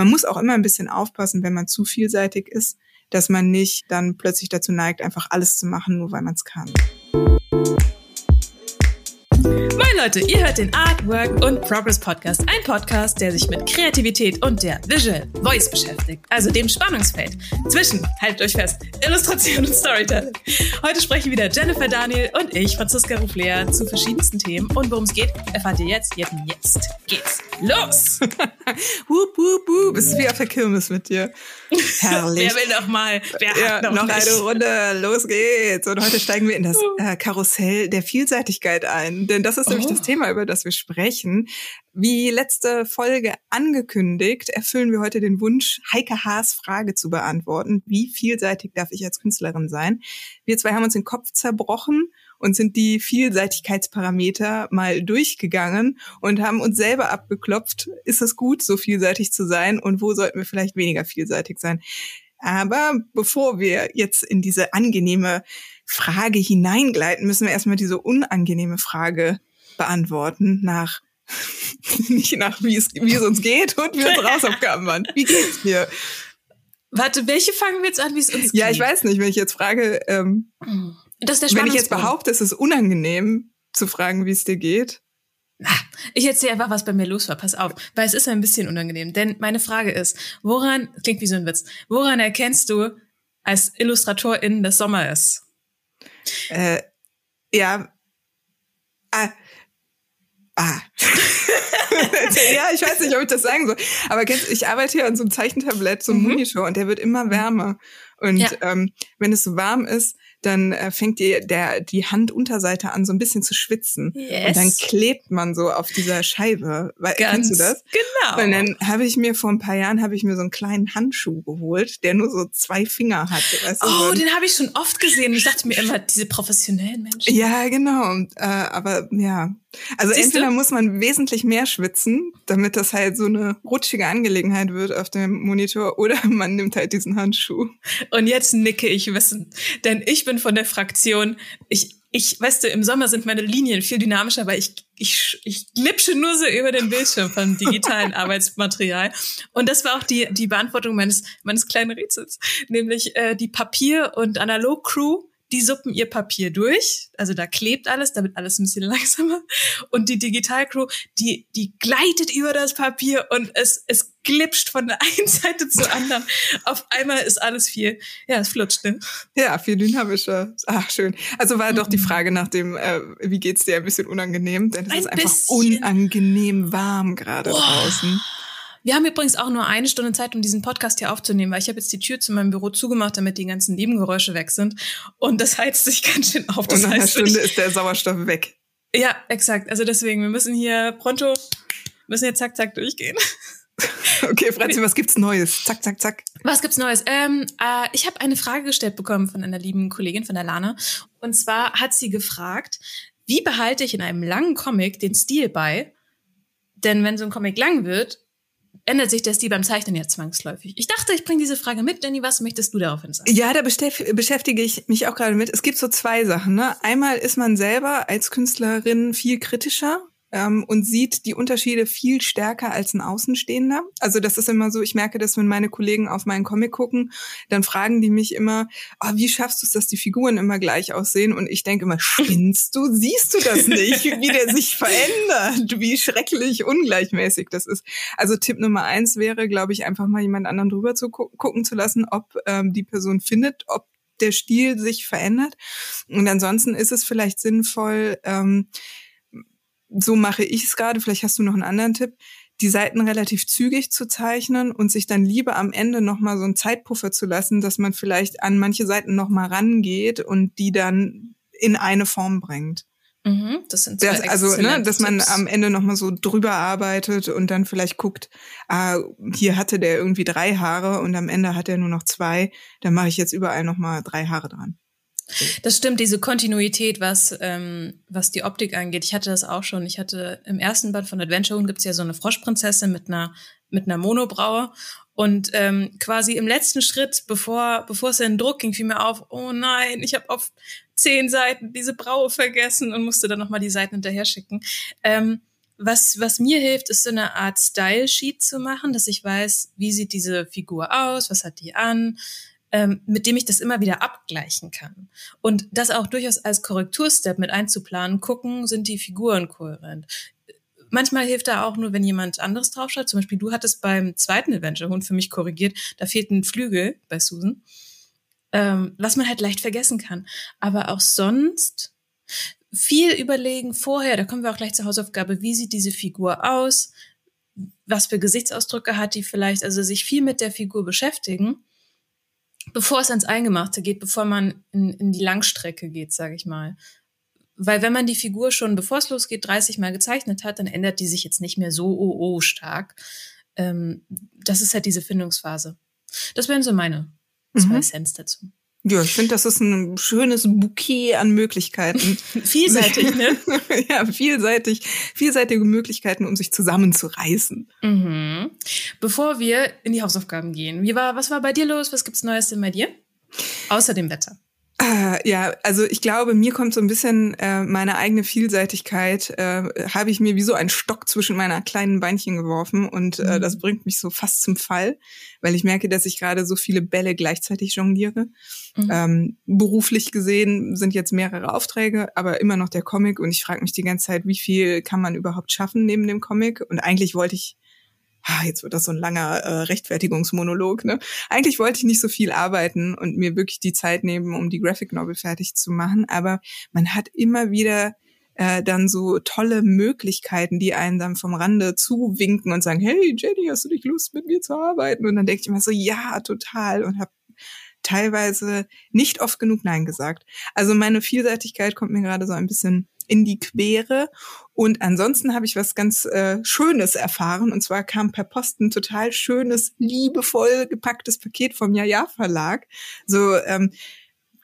man muss auch immer ein bisschen aufpassen, wenn man zu vielseitig ist, dass man nicht dann plötzlich dazu neigt, einfach alles zu machen, nur weil man es kann. Leute, ihr hört den Art, Work und Progress Podcast. Ein Podcast, der sich mit Kreativität und der Visual Voice beschäftigt. Also dem Spannungsfeld zwischen, haltet euch fest, Illustration und Storytelling. Heute sprechen wieder Jennifer Daniel und ich, Franziska Ruflea, zu verschiedensten Themen. Und worum es geht, erfahrt ihr jetzt. Jetzt, jetzt geht's los. wup, wup, wup. Es ist wie auf der Kirmes mit dir. Herrlich. Wer will noch mal? Wer ja, hat noch, noch nicht? eine Runde. Los geht's. Und heute steigen wir in das äh, Karussell der Vielseitigkeit ein. Denn das ist nämlich Oh. Das Thema, über das wir sprechen. Wie letzte Folge angekündigt, erfüllen wir heute den Wunsch, Heike Haas Frage zu beantworten. Wie vielseitig darf ich als Künstlerin sein? Wir zwei haben uns den Kopf zerbrochen und sind die Vielseitigkeitsparameter mal durchgegangen und haben uns selber abgeklopft, ist es gut, so vielseitig zu sein und wo sollten wir vielleicht weniger vielseitig sein? Aber bevor wir jetzt in diese angenehme Frage hineingleiten, müssen wir erstmal diese unangenehme Frage beantworten nach nicht nach wie es, wie es uns geht und wie unsere Hausaufgaben waren. Wie geht's dir? Warte, welche fangen wir jetzt an, wie es uns Ja, geht? ich weiß nicht, wenn ich jetzt frage, ähm, Das ist der wenn ich jetzt behaupte, es ist unangenehm zu fragen, wie es dir geht. Ah, Ich erzähle einfach, was bei mir los war. Pass auf, weil es ist ein bisschen unangenehm. Denn meine Frage ist, woran, klingt wie so ein Witz, woran erkennst du als Illustratorin, dass Sommer ist? Äh, ja. Ah. Ah. ja, ich weiß nicht, ob ich das sagen soll. Aber kennst, ich arbeite hier an so einem Zeichentablett, so einem Mhm. Monitor, und der wird immer wärmer. Und Ja. ähm, wenn es so warm ist, dann äh, fängt die, der, die Handunterseite an, so ein bisschen zu schwitzen. Und dann klebt man so auf dieser Scheibe. Weil, kennst du das? Genau. Und dann habe ich mir vor ein paar Jahren habe ich mir so einen kleinen Handschuh geholt, der nur so zwei Finger hat. Weißt so oh, ein- den habe ich schon oft gesehen. Ich dachte mir immer, diese professionellen Menschen. Ja, genau. Und, Äh, aber ja. Also Siehst entweder muss man wesentlich mehr schwitzen, damit das halt so eine rutschige Angelegenheit wird auf dem Monitor, oder man nimmt halt diesen Handschuh. Und jetzt nicke ich wissen. Denn ich bin von der Fraktion, ich, ich, weißt du, im Sommer sind meine Linien viel dynamischer, aber ich, ich, ich glitsche nur so über den Bildschirm von digitalen Arbeitsmaterial. Und das war auch die, die Beantwortung meines, meines kleinen Rätsels. Nämlich äh, die Papier- und Analog-Crew, die suppen ihr Papier durch. Also da klebt alles, da wird alles ein bisschen langsamer. Und die Digital-Crew, die, die gleitet über das Papier und es, es glitscht von der einen Seite zur anderen. Auf einmal ist alles viel, ja, es flutscht, ne? Ja, viel dynamischer. Ach, schön. Also war doch die Frage nach dem, äh, wie geht's dir, ein bisschen unangenehm, denn es Ein ist einfach bisschen. unangenehm warm gerade Boah. draußen. Wir haben übrigens auch nur eine Stunde Zeit, um diesen Podcast hier aufzunehmen, weil ich habe jetzt die Tür zu meinem Büro zugemacht, damit die ganzen Nebengeräusche weg sind. Und das heizt sich ganz schön auf. Das Und nach einer Stunde ich, ist der Sauerstoff weg. ja, exakt. Also deswegen, wir müssen hier pronto, müssen jetzt zack, zack durchgehen. Okay, Franzi, was gibt's Neues? Zack, zack, zack. Was gibt's Neues? Ähm, äh, ich habe eine Frage gestellt bekommen von einer lieben Kollegin, von der Lana. Und zwar hat sie gefragt, wie behalte ich in einem langen Comic den Stil bei? Denn wenn so ein Comic lang wird, ändert sich der Stil beim Zeichnen ja zwangsläufig. Ich dachte, ich bringe diese Frage mit. Danny, was möchtest du daraufhin sagen? Ja, da beschäf- beschäftige ich mich auch gerade mit. Es gibt so zwei Sachen. Ne? Einmal ist man selber als Künstlerin viel kritischer ähm, und sieht die Unterschiede viel stärker als ein Außenstehender. Also das ist immer so, ich merke das, wenn meine Kollegen auf meinen Comic gucken, dann fragen die mich immer, oh, wie schaffst du es, dass die Figuren immer gleich aussehen? Und ich denke immer, spinnst du? Siehst du das nicht, wie der sich verändert? Wie schrecklich ungleichmäßig das ist. Also Tipp Nummer eins wäre, glaube ich, einfach mal jemand anderen drüber zu gu gucken zu lassen, ob ähm, die Person findet, ob der Stil sich verändert. Und ansonsten ist es vielleicht sinnvoll, ähm, so mache ich es gerade, vielleicht hast du noch einen anderen Tipp, die Seiten relativ zügig zu zeichnen und sich dann lieber am Ende nochmal so einen Zeitpuffer zu lassen, dass man vielleicht an manche Seiten nochmal rangeht und die dann in eine Form bringt. Mhm, das sind zwei Das, also, ne, dass man Tipps. am Ende nochmal so drüber arbeitet und dann vielleicht guckt, ah, hier hatte der irgendwie drei Haare und am Ende hat er nur noch zwei, dann mache ich jetzt überall nochmal drei Haare dran. Das stimmt, diese Kontinuität, was, ähm, was die Optik angeht. Ich hatte das auch schon. Ich hatte im ersten Band von Adventure Moon gibt's ja so eine Froschprinzessin mit einer, mit einer Monobraue. Und ähm, quasi im letzten Schritt, bevor, bevor es in den Druck ging, fiel mir auf, oh nein, ich habe auf zehn Seiten diese Braue vergessen und musste dann nochmal die Seiten hinterher schicken. Ähm, was, was mir hilft, ist so eine Art Style-Sheet zu machen, dass ich weiß, wie sieht diese Figur aus, was hat die an, ähm, mit dem ich das immer wieder abgleichen kann. Und das auch durchaus als Korrekturstep mit einzuplanen, gucken, sind die Figuren kohärent. Manchmal hilft da auch nur, wenn jemand anderes draufschaut. Zum Beispiel, du hattest beim zweiten Adventure-Hund für mich korrigiert, da fehlt ein Flügel bei Susan, ähm, was man halt leicht vergessen kann. Aber auch sonst viel überlegen vorher, da kommen wir auch gleich zur Hausaufgabe, wie sieht diese Figur aus, was für Gesichtsausdrücke hat die vielleicht, also sich viel mit der Figur beschäftigen bevor es ans Eingemachte geht, bevor man in, in die Langstrecke geht, sage ich mal. Weil wenn man die Figur schon, bevor es losgeht, 30 Mal gezeichnet hat, dann ändert die sich jetzt nicht mehr so oh, oh stark. Ähm, das ist halt diese Findungsphase. Das wären so meine zwei mhm. Cents dazu. Ja, ich finde, das ist ein schönes Bouquet an Möglichkeiten. vielseitig, ne? ja, vielseitig, vielseitige Möglichkeiten, um sich zusammenzureißen. Mhm. Bevor wir in die Hausaufgaben gehen, wie war, was war bei dir los? Was gibt's Neues denn bei dir? Außer dem Wetter. Äh, ja, also ich glaube, mir kommt so ein bisschen äh, meine eigene Vielseitigkeit, äh, habe ich mir wie so einen Stock zwischen meiner kleinen Beinchen geworfen und äh, mhm. das bringt mich so fast zum Fall, weil ich merke, dass ich gerade so viele Bälle gleichzeitig jongliere. Mhm. Ähm, beruflich gesehen sind jetzt mehrere Aufträge, aber immer noch der Comic und ich frage mich die ganze Zeit, wie viel kann man überhaupt schaffen neben dem Comic? Und eigentlich wollte ich ah, jetzt wird das so ein langer äh, Rechtfertigungsmonolog, ne? Eigentlich wollte ich nicht so viel arbeiten und mir wirklich die Zeit nehmen, um die Graphic Novel fertig zu machen, aber man hat immer wieder äh, dann so tolle Möglichkeiten, die einen dann vom Rande zuwinken und sagen, hey Jenny, hast du nicht Lust mit mir zu arbeiten? Und dann denke ich immer so, ja, total und habe teilweise nicht oft genug Nein gesagt. Also meine Vielseitigkeit kommt mir gerade so ein bisschen in die Quere. Und ansonsten habe ich was ganz äh, Schönes erfahren. Und zwar kam per Post ein total schönes, liebevoll gepacktes Paket vom Ja-Ja Verlag. So, ähm,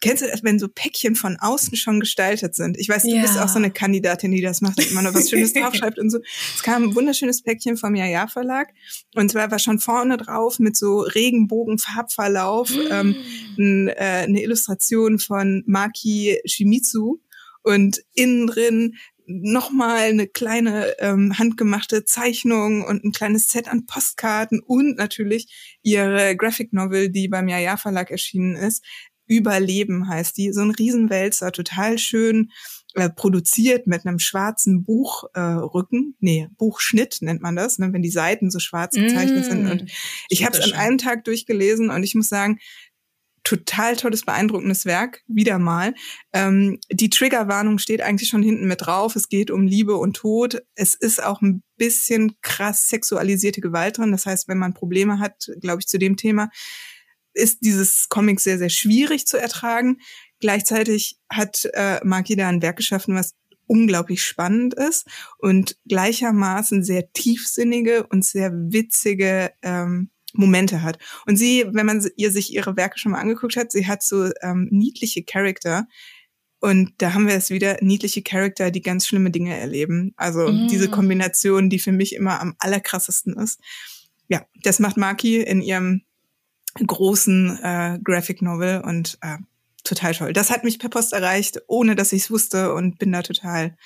Kennst du das, wenn so Päckchen von außen schon gestaltet sind? Ich weiß, du ja. bist auch so eine Kandidatin, die das macht, die immer noch was Schönes draufschreibt und so. Es kam ein wunderschönes Päckchen vom Ja-Ja Verlag und zwar war schon vorne drauf mit so Regenbogen-Farbverlauf ähm, n, äh, eine Illustration von Maki Shimizu und innen drin nochmal eine kleine ähm, handgemachte Zeichnung und ein kleines Set an Postkarten und natürlich ihre Graphic Novel, die beim Jaja Verlag erschienen ist. Überleben heißt die. So ein Riesenwälzer, total schön äh, produziert mit einem schwarzen Buchrücken. Äh, nee, Buchschnitt nennt man das, ne, wenn die Seiten so schwarz gezeichnet mm, sind. Und ich habe es an einem Tag durchgelesen und ich muss sagen, total tolles, beeindruckendes Werk, wieder mal. Ähm, die Triggerwarnung steht eigentlich schon hinten mit drauf. Es geht um Liebe und Tod. Es ist auch ein bisschen krass sexualisierte Gewalt drin. Das heißt, wenn man Probleme hat, glaube ich, zu dem Thema, ist dieses Comic sehr, sehr schwierig zu ertragen. Gleichzeitig hat äh, Maki da ein Werk geschaffen, was unglaublich spannend ist und gleichermaßen sehr tiefsinnige und sehr witzige ähm, Momente hat. Und sie, wenn man ihr sich ihre Werke schon mal angeguckt hat, sie hat so ähm, niedliche Charakter. Und da haben wir es wieder, niedliche Charakter, die ganz schlimme Dinge erleben. Also mm. diese Kombination, die für mich immer am allerkrassesten ist. Ja, das macht Maki in ihrem großen äh, Graphic Novel und äh, total toll. Das hat mich per Post erreicht, ohne dass ich es wusste und bin da total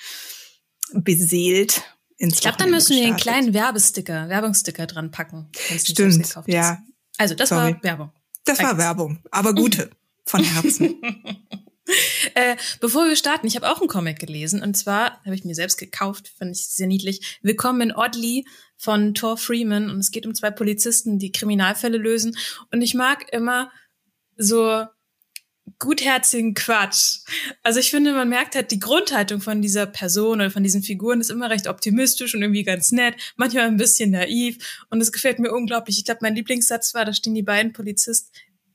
beseelt ins Ich glaube, da müssen wir einen kleinen Werbesticker, Werbungsticker dran packen. Stimmt, ja. Also, das Sorry. war Werbung. Das war Werbung, aber gute, von Herzen. äh, bevor wir starten, ich habe auch einen Comic gelesen und zwar habe ich mir selbst gekauft, fand ich sehr niedlich. Willkommen in Oddly von Thor Freeman und es geht um zwei Polizisten, die Kriminalfälle lösen und ich mag immer so gutherzigen Quatsch. Also ich finde, man merkt halt, die Grundhaltung von dieser Person oder von diesen Figuren ist immer recht optimistisch und irgendwie ganz nett, manchmal ein bisschen naiv und es gefällt mir unglaublich. Ich glaube, mein Lieblingssatz war, da stehen die beiden Polizist,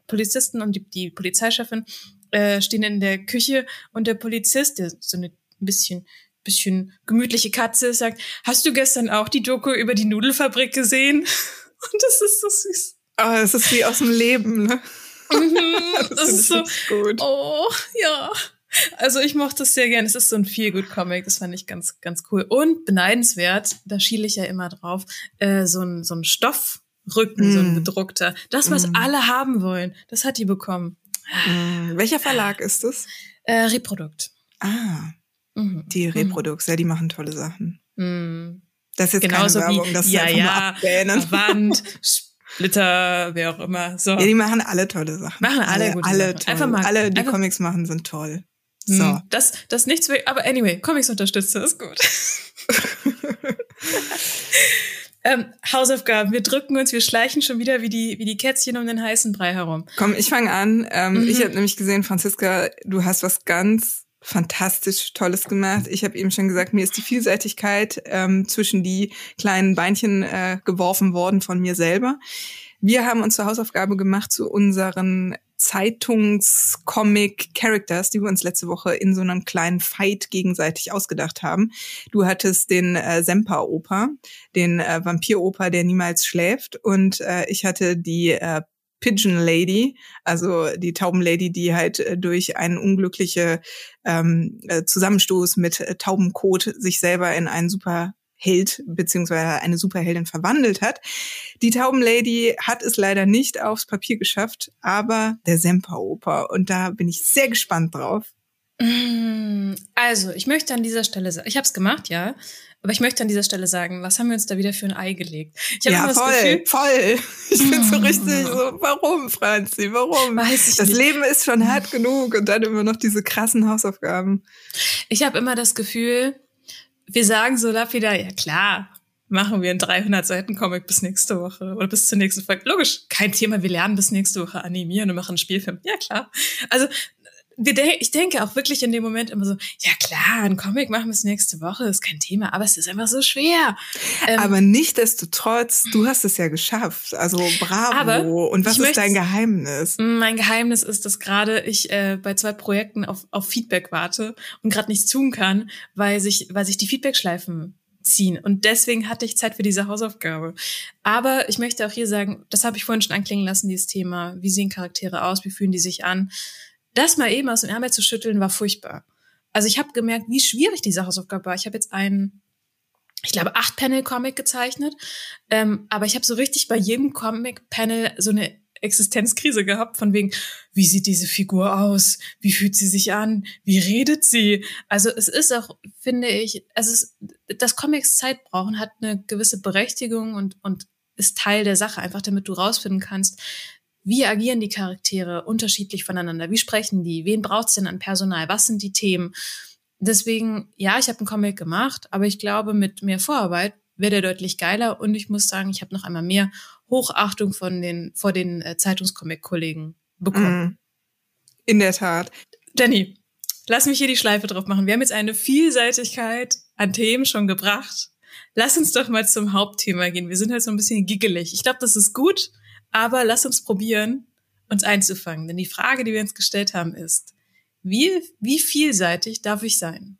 Polizisten und die, die Polizeichefin äh, stehen in der Küche und der Polizist, der so eine bisschen bisschen gemütliche Katze sagt, hast du gestern auch die Doku über die Nudelfabrik gesehen? Und das ist so süß. Ah, oh, es ist wie aus dem Leben, ne? Mhm, das, das ist so gut. Oh, ja. Also ich mochte es sehr gern. Es ist so ein viel gut Comic. Das fand ich ganz, ganz cool. Und beneidenswert, da schiele ich ja immer drauf, äh, so ein, so ein Stoffrücken, mm. so ein mm. bedruckter. Das, was mm. alle haben wollen, das hat die bekommen. Mm. Welcher Verlag ist es? Äh, Reprodukt. Ah. Mhm. Die mhm. Reprodukt, ja, die machen tolle Sachen. Mm. Das ist jetzt Genauso keine Werbung, wie, das ist ja, nur ja. Wand, Splitter, wer auch immer. So. Ja, die machen alle tolle Sachen. Machen alle gute alle Sachen. Toll. Einfach mal- alle, die einfach- Comics machen, sind toll. So. Hm, Das, das ist nichts, aber anyway, Comics unterstützen, ist gut. ähm, Hausaufgaben, wir drücken uns, wir schleichen schon wieder wie die, wie die Kätzchen um den heißen Brei herum. Komm, ich fange an. Ähm, Mhm. Ich habe nämlich gesehen, Franziska, du hast was ganz fantastisch Tolles gemacht. Ich habe eben schon gesagt, mir ist die Vielseitigkeit ähm, zwischen die kleinen Beinchen äh, geworfen worden von mir selber. Wir haben uns zur Hausaufgabe gemacht zu unseren Zeitungscomic-Characters, die wir uns letzte Woche in so einem kleinen Fight gegenseitig ausgedacht haben. Du hattest den äh, Semper-Oper, den äh, Vampir-Oper, der niemals schläft. Und äh, ich hatte die äh, Pigeon Lady, also die Taubenlady, die halt äh, durch einen unglückliche ähm, äh, Zusammenstoß mit äh, Taubenkot sich selber in einen Superheld beziehungsweise eine Superheldin verwandelt hat. Die Taubenlady hat es leider nicht aufs Papier geschafft, aber der Semperoper und da bin ich sehr gespannt drauf. Mm, Also, ich möchte an dieser Stelle sagen, ich habe es gemacht, ja, aber ich möchte an dieser Stelle sagen, was haben wir uns da wieder für ein Ei gelegt? Ich Ja, voll, Gefühl, voll. Ich bin so richtig so, warum, Franzi, warum? weiß ich Das nicht. Leben ist schon hart genug und dann immer noch diese krassen Hausaufgaben. Ich habe immer das Gefühl, wir sagen so lapidar, ja klar, machen wir einen 300 Seiten Comic bis nächste Woche oder bis zur nächsten Folge. Logisch, kein Thema, wir lernen bis nächste Woche animieren und machen einen Spielfilm. Ja klar. Also de ich denke auch wirklich in dem Moment immer so, ja klar, einen Comic machen bis nächste Woche, ist kein Thema, aber es ist einfach so schwer. Ähm, Aber nichtdestotrotz, du hast es ja geschafft. Also bravo. Und was ist dein Geheimnis? Mein Geheimnis ist, dass gerade ich äh, bei zwei Projekten auf, auf Feedback warte und gerade nichts tun kann, weil sich, weil sich die Feedbackschleifen ziehen. Und deswegen hatte ich Zeit für diese Hausaufgabe. Aber ich möchte auch hier sagen, das habe ich vorhin schon anklingen lassen, dieses Thema, wie sehen Charaktere aus, wie fühlen die sich an. Das mal eben aus dem Ärmel zu schütteln, war furchtbar. Also ich habe gemerkt, wie schwierig diese Hausaufgabe war. Ich habe jetzt einen, ich glaube, acht Panel-Comic gezeichnet, ähm, aber ich habe so richtig bei jedem Comic-Panel so eine Existenzkrise gehabt, von wegen, wie sieht diese Figur aus? Wie fühlt sie sich an? Wie redet sie? Also es ist auch, finde ich, also es dass Comics Zeit brauchen, hat eine gewisse Berechtigung und, und ist Teil der Sache, einfach damit du rausfinden kannst, wie agieren die Charaktere unterschiedlich voneinander? Wie sprechen die? Wen braucht's denn an Personal? Was sind die Themen? Deswegen, ja, ich habe einen Comic gemacht, aber ich glaube, mit mehr Vorarbeit wäre der deutlich geiler. Und ich muss sagen, ich habe noch einmal mehr Hochachtung von den, vor den äh, Zeitungscomic-Kollegen bekommen. Mm. In der Tat. Jenny, lass mich hier die Schleife drauf machen. Wir haben jetzt eine Vielseitigkeit an Themen schon gebracht. Lass uns doch mal zum Hauptthema gehen. Wir sind halt so ein bisschen giggelig. Ich glaube, das ist gut, aber lass uns probieren, uns einzufangen. Denn die Frage, die wir uns gestellt haben, ist, wie, wie vielseitig darf ich sein?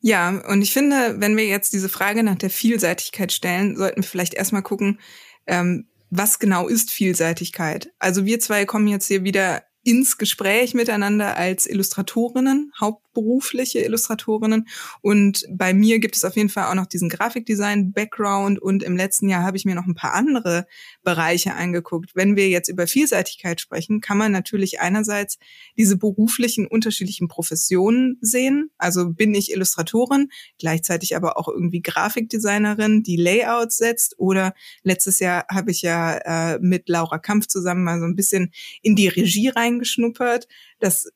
Ja, und ich finde, wenn wir jetzt diese Frage nach der Vielseitigkeit stellen, sollten wir vielleicht erstmal gucken, ähm, was genau ist Vielseitigkeit? Also wir zwei kommen jetzt hier wieder ins Gespräch miteinander als Illustratorinnen, hauptberufliche Illustratorinnen. Und bei mir gibt es auf jeden Fall auch noch diesen Grafikdesign-Background. Und im letzten Jahr habe ich mir noch ein paar andere Bereiche angeguckt. Wenn wir jetzt über Vielseitigkeit sprechen, kann man natürlich einerseits diese beruflichen unterschiedlichen Professionen sehen. Also bin ich Illustratorin, gleichzeitig aber auch irgendwie Grafikdesignerin, die Layouts setzt. Oder letztes Jahr habe ich ja äh, mit Laura Kampf zusammen mal so ein bisschen in die Regie reingeschnuppert. Das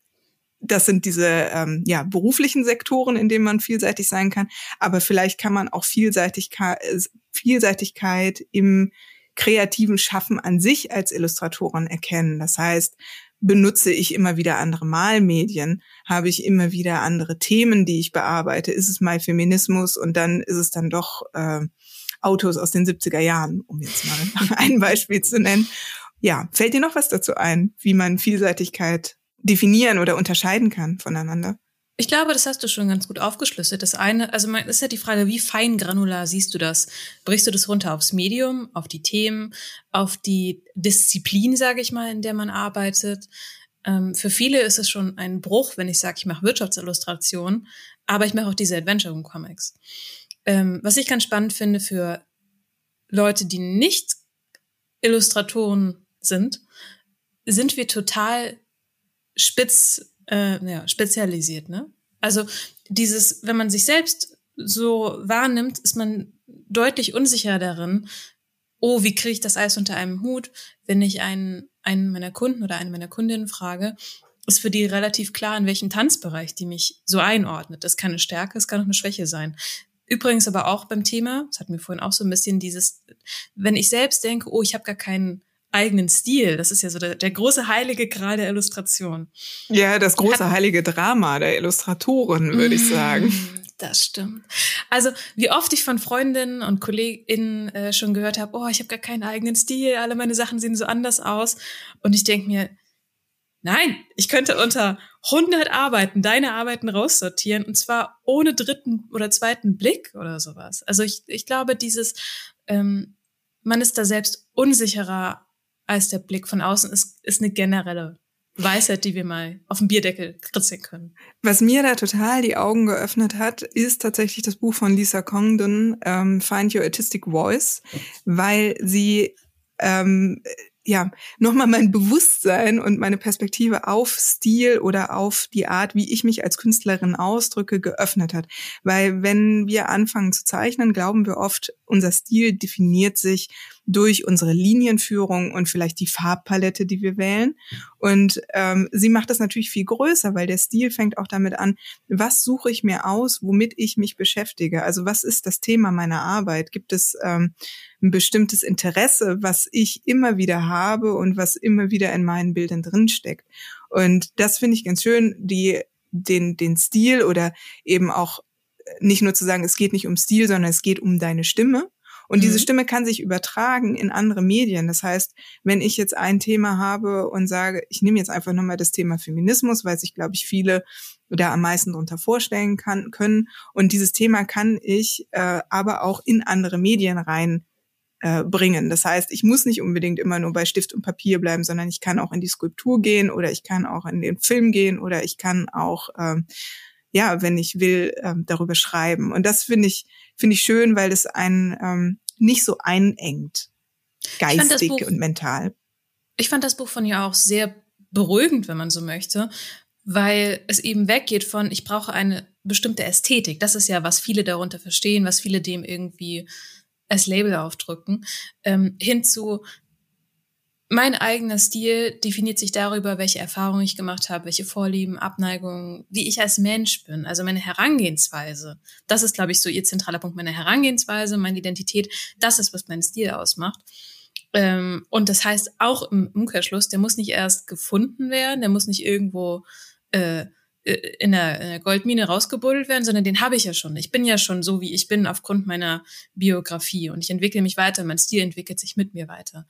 das sind diese ähm, ja, beruflichen Sektoren, in denen man vielseitig sein kann. Aber vielleicht kann man auch Vielseitigkeit, Vielseitigkeit im kreativen Schaffen an sich als Illustratorin erkennen. Das heißt, benutze ich immer wieder andere Malmedien, habe ich immer wieder andere Themen, die ich bearbeite. Ist es mal Feminismus und dann ist es dann doch äh, Autos aus den 70er Jahren, um jetzt mal ein Beispiel zu nennen. Ja, fällt dir noch was dazu ein, wie man Vielseitigkeit definieren oder unterscheiden kann voneinander? Ich glaube, das hast du schon ganz gut aufgeschlüsselt. Das eine, also man ist ja die Frage, wie fein granular siehst du das? Brichst du das runter aufs Medium, auf die Themen, auf die Disziplin, sage ich mal, in der man arbeitet? Ähm, für viele ist es schon ein Bruch, wenn ich sage, ich mache Wirtschaftsillustration, aber ich mache auch diese Adventure-Comics. Ähm, was ich ganz spannend finde für Leute, die nicht Illustratoren sind, sind wir total spitz, äh, ja, spezialisiert, ne? Also dieses, wenn man sich selbst so wahrnimmt, ist man deutlich unsicherer darin, oh, wie kriege ich das alles unter einem Hut, wenn ich einen, einen meiner Kunden oder eine meiner Kundinnen frage, ist für die relativ klar, in welchem Tanzbereich die mich so einordnet. Das kann eine Stärke, es kann auch eine Schwäche sein. Übrigens aber auch beim Thema, das hatten wir vorhin auch so ein bisschen dieses, wenn ich selbst denke, oh, ich habe gar keinen eigenen Stil, das ist ja so der, der große heilige Gral der Illustration. Ja, das große heilige Drama der Illustratoren, würde ich mm, sagen. Das stimmt. Also, wie oft ich von Freundinnen und KollegInnen äh, schon gehört habe, oh, ich habe gar keinen eigenen Stil, alle meine Sachen sehen so anders aus. Und ich denke mir, Nein, ich könnte unter 100 Arbeiten deine Arbeiten raussortieren und zwar ohne dritten oder zweiten Blick oder sowas. Also ich, ich glaube, dieses, ähm, man ist da selbst unsicherer als der Blick von außen, ist, ist eine generelle Weisheit, die wir mal auf dem Bierdeckel kritzeln können. Was mir da total die Augen geöffnet hat, ist tatsächlich das Buch von Lisa Congdon, ähm, Find Your Artistic Voice, weil sie ähm, ja, nochmal mein Bewusstsein und meine Perspektive auf Stil oder auf die Art, wie ich mich als Künstlerin ausdrücke, geöffnet hat. Weil wenn wir anfangen zu zeichnen, glauben wir oft, unser Stil definiert sich durch unsere Linienführung und vielleicht die Farbpalette, die wir wählen. Und ähm, sie macht das natürlich viel größer, weil der Stil fängt auch damit an, was suche ich mir aus, womit ich mich beschäftige. Also was ist das Thema meiner Arbeit? Gibt es ähm, ein bestimmtes Interesse, was ich immer wieder habe und was immer wieder in meinen Bildern drinsteckt? Und das finde ich ganz schön, die den, den Stil oder eben auch nicht nur zu sagen, es geht nicht um Stil, sondern es geht um deine Stimme. Und mhm. diese Stimme kann sich übertragen in andere Medien. Das heißt, wenn ich jetzt ein Thema habe und sage, ich nehme jetzt einfach nochmal das Thema Feminismus, weil sich, glaube ich, viele da am meisten darunter vorstellen kann, können. Und dieses Thema kann ich äh, aber auch in andere Medien rein äh, bringen. Das heißt, ich muss nicht unbedingt immer nur bei Stift und Papier bleiben, sondern ich kann auch in die Skulptur gehen oder ich kann auch in den Film gehen oder ich kann auch ähm, ja, wenn ich will, ähm, darüber schreiben. Und das finde ich, finde ich schön, weil es einen ähm, nicht so einengt, geistig Buch, und mental. Ich fand das Buch von ihr auch sehr beruhigend, wenn man so möchte, weil es eben weggeht von, ich brauche eine bestimmte Ästhetik. Das ist ja, was viele darunter verstehen, was viele dem irgendwie als Label aufdrücken, ähm, hin zu, mein eigener Stil definiert sich darüber, welche Erfahrungen ich gemacht habe, welche Vorlieben, Abneigungen, wie ich als Mensch bin, also meine Herangehensweise. Das ist, glaube ich, so ihr zentraler Punkt, meine Herangehensweise, meine Identität. Das ist, was meinen Stil ausmacht. Ähm, und das heißt auch im Umkehrschluss, der muss nicht erst gefunden werden, der muss nicht irgendwo äh, äh in der Goldmine rausgebuddelt werden, sondern den habe ich ja schon. Ich bin ja schon so, wie ich bin, aufgrund meiner Biografie und ich entwickle mich weiter, mein Stil entwickelt sich mit mir weiter.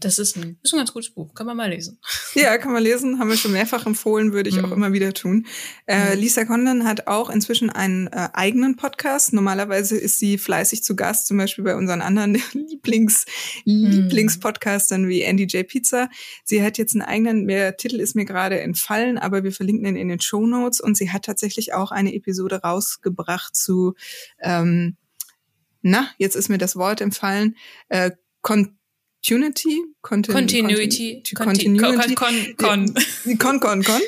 Das ist ein, ist ein ganz gutes Buch, kann man mal lesen. Ja, kann man lesen, haben wir schon mehrfach empfohlen, würde ich mhm. auch immer wieder tun. Äh, mhm. Lisa Condon hat auch inzwischen einen äh, eigenen Podcast. Normalerweise ist sie fleißig zu Gast, zum Beispiel bei unseren anderen Lieblings, mhm. Lieblingspodcastern wie Andy J. Pizza. Sie hat jetzt einen eigenen, der Titel ist mir gerade entfallen, aber wir verlinken ihn in den Show Notes und sie hat tatsächlich auch eine Episode rausgebracht zu, ähm, na, jetzt ist mir das Wort entfallen, äh, Continuity? Contin Continuity. Continuity. Con, con, con. Con, con,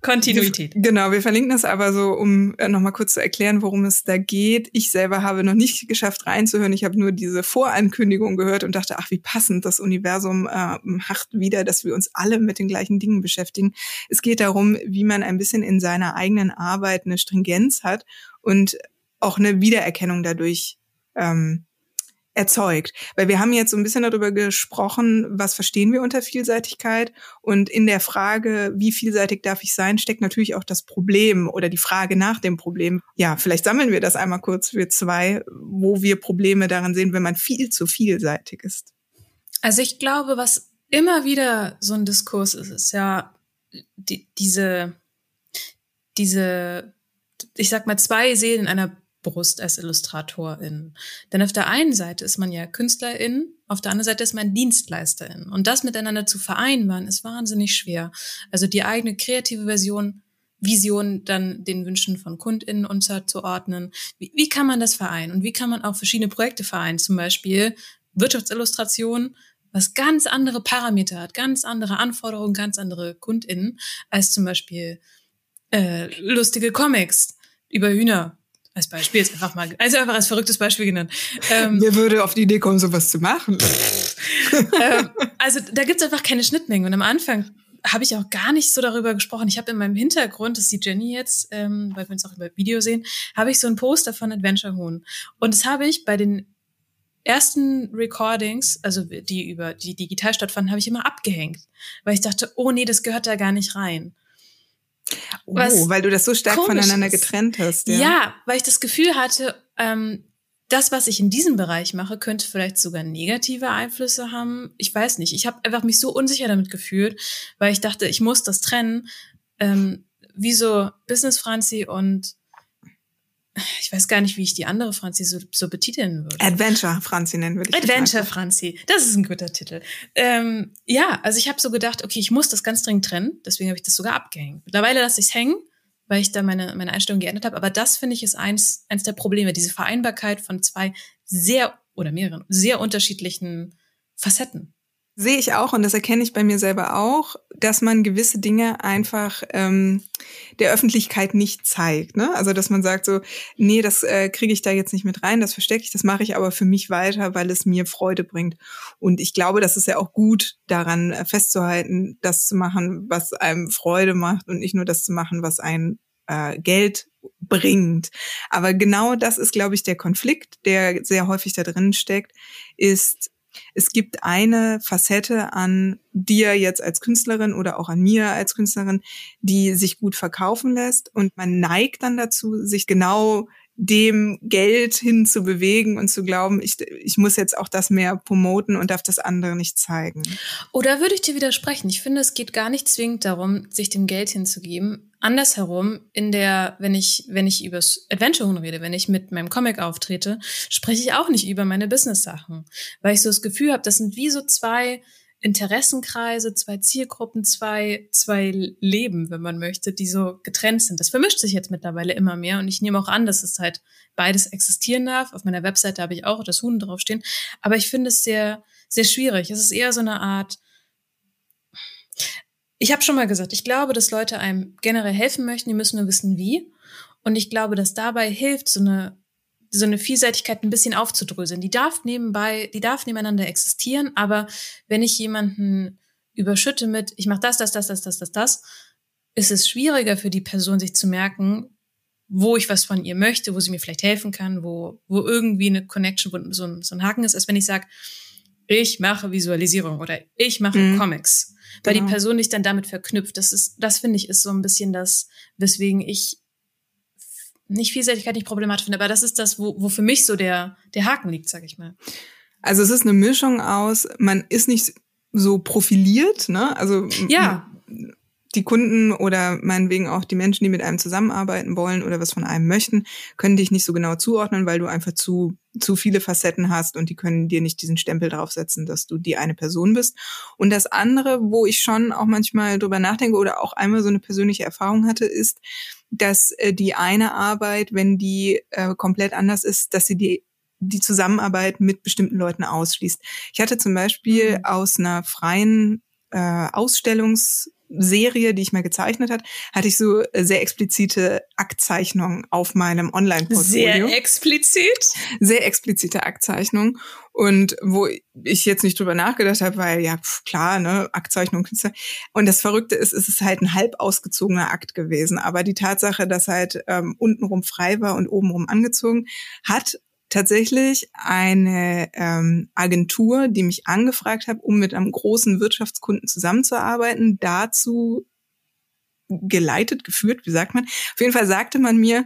Continuität. Genau, wir verlinken das aber so, um äh, nochmal kurz zu erklären, worum es da geht. Ich selber habe noch nicht geschafft reinzuhören. Ich habe nur diese Vorankündigung gehört und dachte, ach, wie passend das Universum äh, macht wieder, dass wir uns alle mit den gleichen Dingen beschäftigen. Es geht darum, wie man ein bisschen in seiner eigenen Arbeit eine Stringenz hat und auch eine Wiedererkennung dadurch ähm, erzeugt. Weil wir haben jetzt so ein bisschen darüber gesprochen, was verstehen wir unter Vielseitigkeit. Und in der Frage, wie vielseitig darf ich sein, steckt natürlich auch das Problem oder die Frage nach dem Problem. Ja, vielleicht sammeln wir das einmal kurz für zwei, wo wir Probleme daran sehen, wenn man viel zu vielseitig ist. Also ich glaube, was immer wieder so ein Diskurs ist, ist ja die, diese, diese, ich sag mal, zwei Seelen in einer Brust als Illustratorin. Denn auf der einen Seite ist man ja Künstlerin, auf der anderen Seite ist man Dienstleisterin. Und das miteinander zu vereinbaren, ist wahnsinnig schwer. Also die eigene kreative Version, Vision dann den Wünschen von KundInnen unterzuordnen. Wie, wie kann man das vereinen? Und wie kann man auch verschiedene Projekte vereinen? Zum Beispiel Wirtschaftsillustration, was ganz andere Parameter hat, ganz andere Anforderungen, ganz andere KundInnen, als zum Beispiel äh, lustige Comics über Hühner Als Beispiel jetzt einfach mal, also einfach als verrücktes Beispiel genannt. Ähm, Mir würde auf die Idee kommen, sowas zu machen. ähm, also da gibt's einfach keine Schnittmengen. Und am Anfang habe ich auch gar nicht so darüber gesprochen. Ich habe in meinem Hintergrund, das sieht Jenny jetzt, ähm, weil wir uns auch über Video sehen, habe ich so ein Poster von Adventure Huhn. Und das habe ich bei den ersten Recordings, also die über die digital stattfanden, habe ich immer abgehängt, weil ich dachte, oh nee, das gehört da gar nicht rein. Oh, weil du das so stark voneinander ist. getrennt hast. Ja. ja, weil ich das Gefühl hatte, ähm, das, was ich in diesem Bereich mache, könnte vielleicht sogar negative Einflüsse haben. Ich weiß nicht. Ich habe einfach mich so unsicher damit gefühlt, weil ich dachte, ich muss das trennen. Ähm, wie so Business Franzi und ich weiß gar nicht, wie ich die andere Franzi so, so betiteln würde. Adventure Franzi nennen würde ich Adventure Franzi, das ist ein guter Titel. Ähm, ja, also ich habe so gedacht, okay, ich muss das ganz dringend trennen, deswegen habe ich das sogar abgehängt. Mittlerweile lasse ich es hängen, weil ich da meine, meine Einstellung geändert habe. Aber das finde ich ist eins, eins der Probleme, diese Vereinbarkeit von zwei sehr oder mehreren, sehr unterschiedlichen Facetten. Sehe ich auch und das erkenne ich bei mir selber auch, dass man gewisse Dinge einfach ähm, der Öffentlichkeit nicht zeigt. Ne? Also dass man sagt so, nee, das äh, kriege ich da jetzt nicht mit rein, das verstecke ich, das mache ich aber für mich weiter, weil es mir Freude bringt. Und ich glaube, das ist ja auch gut daran äh, festzuhalten, das zu machen, was einem Freude macht und nicht nur das zu machen, was ein äh, Geld bringt. Aber genau das ist, glaube ich, der Konflikt, der sehr häufig da drin steckt, ist es gibt eine Facette an dir jetzt als Künstlerin oder auch an mir als Künstlerin, die sich gut verkaufen lässt und man neigt dann dazu, sich genau dem Geld hin zu bewegen und zu glauben, ich, ich muss jetzt auch das mehr promoten und darf das andere nicht zeigen. Oder würde ich dir widersprechen? Ich finde, es geht gar nicht zwingend darum, sich dem Geld hinzugeben. Andersherum, in der, wenn ich, wenn ich übers Adventure rede, wenn ich mit meinem Comic auftrete, spreche ich auch nicht über meine Business-Sachen. Weil ich so das Gefühl habe, das sind wie so zwei Interessenkreise, zwei Zielgruppen, zwei, zwei Leben, wenn man möchte, die so getrennt sind. Das vermischt sich jetzt mittlerweile immer mehr und ich nehme auch an, dass es halt beides existieren darf. Auf meiner Webseite habe ich auch das Huhn draufstehen. Aber ich finde es sehr, sehr schwierig. Es ist eher so eine Art, ich habe schon mal gesagt, ich glaube, dass Leute einem generell helfen möchten, die müssen nur wissen, wie. Und ich glaube, dass dabei hilft, so eine so eine Vielseitigkeit ein bisschen aufzudröseln. Die darf nebenbei, die darf nebeneinander existieren, aber wenn ich jemanden überschütte mit, ich mache das, das, das, das, das, das, das, ist es schwieriger für die Person, sich zu merken, wo ich was von ihr möchte, wo sie mir vielleicht helfen kann, wo, wo irgendwie eine Connection, wo so ein, so ein Haken ist, als wenn ich sage, ich mache Visualisierung oder ich mache mhm. Comics. Weil genau. die Person dich dann damit verknüpft. Das ist, das finde ich, ist so ein bisschen das, weswegen ich nicht Vielseitigkeit nicht problematisch finde, aber das ist das, wo, wo für mich so der, der Haken liegt, sag ich mal. Also es ist eine Mischung aus, man ist nicht so profiliert, ne? Also ja. die Kunden oder meinetwegen auch die Menschen, die mit einem zusammenarbeiten wollen oder was von einem möchten, können dich nicht so genau zuordnen, weil du einfach zu, zu viele Facetten hast und die können dir nicht diesen Stempel draufsetzen, dass du die eine Person bist. Und das andere, wo ich schon auch manchmal drüber nachdenke oder auch einmal so eine persönliche Erfahrung hatte, ist, dass äh, die eine Arbeit, wenn die äh, komplett anders ist, dass sie die die Zusammenarbeit mit bestimmten Leuten ausschließt. Ich hatte zum Beispiel mhm. aus einer freien äh, Ausstellungs Serie, die ich mal gezeichnet hat, hatte ich so äh, sehr explizite Aktzeichnungen auf meinem Online-Portfolio. Sehr explizit? Sehr explizite Aktzeichnungen. Und wo ich jetzt nicht drüber nachgedacht habe, weil ja klar, ne, Aktzeichnung, Künstler. Und das Verrückte ist, es ist halt ein halb ausgezogener Akt gewesen. Aber die Tatsache, dass halt ähm, untenrum frei war und obenrum angezogen, hat tatsächlich eine ähm, Agentur, die mich angefragt hat, um mit einem großen Wirtschaftskunden zusammenzuarbeiten, dazu geleitet, geführt, wie sagt man. Auf jeden Fall sagte man mir,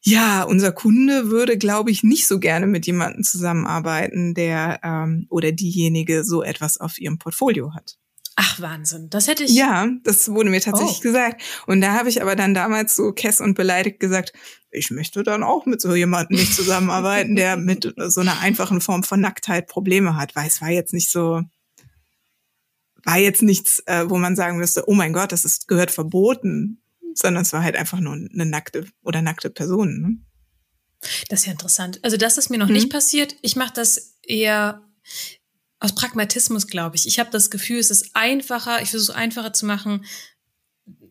ja, unser Kunde würde, glaube ich, nicht so gerne mit jemandem zusammenarbeiten, der ähm, oder diejenige so etwas auf ihrem Portfolio hat. Ach, Wahnsinn. Das hätte ich. Ja, das wurde mir tatsächlich oh. gesagt. Und da habe ich aber dann damals so kess und beleidigt gesagt, ich möchte dann auch mit so jemandem nicht zusammenarbeiten, der mit so einer einfachen Form von Nacktheit Probleme hat, weil es war jetzt nicht so, war jetzt nichts, äh, wo man sagen müsste, oh mein Gott, das ist, gehört verboten, sondern es war halt einfach nur eine nackte oder nackte Person. Ne? Das ist ja interessant. Also das ist mir noch hm. nicht passiert. Ich mache das eher aus Pragmatismus, glaube ich. Ich habe das Gefühl, es ist einfacher, ich versuche es einfacher zu machen,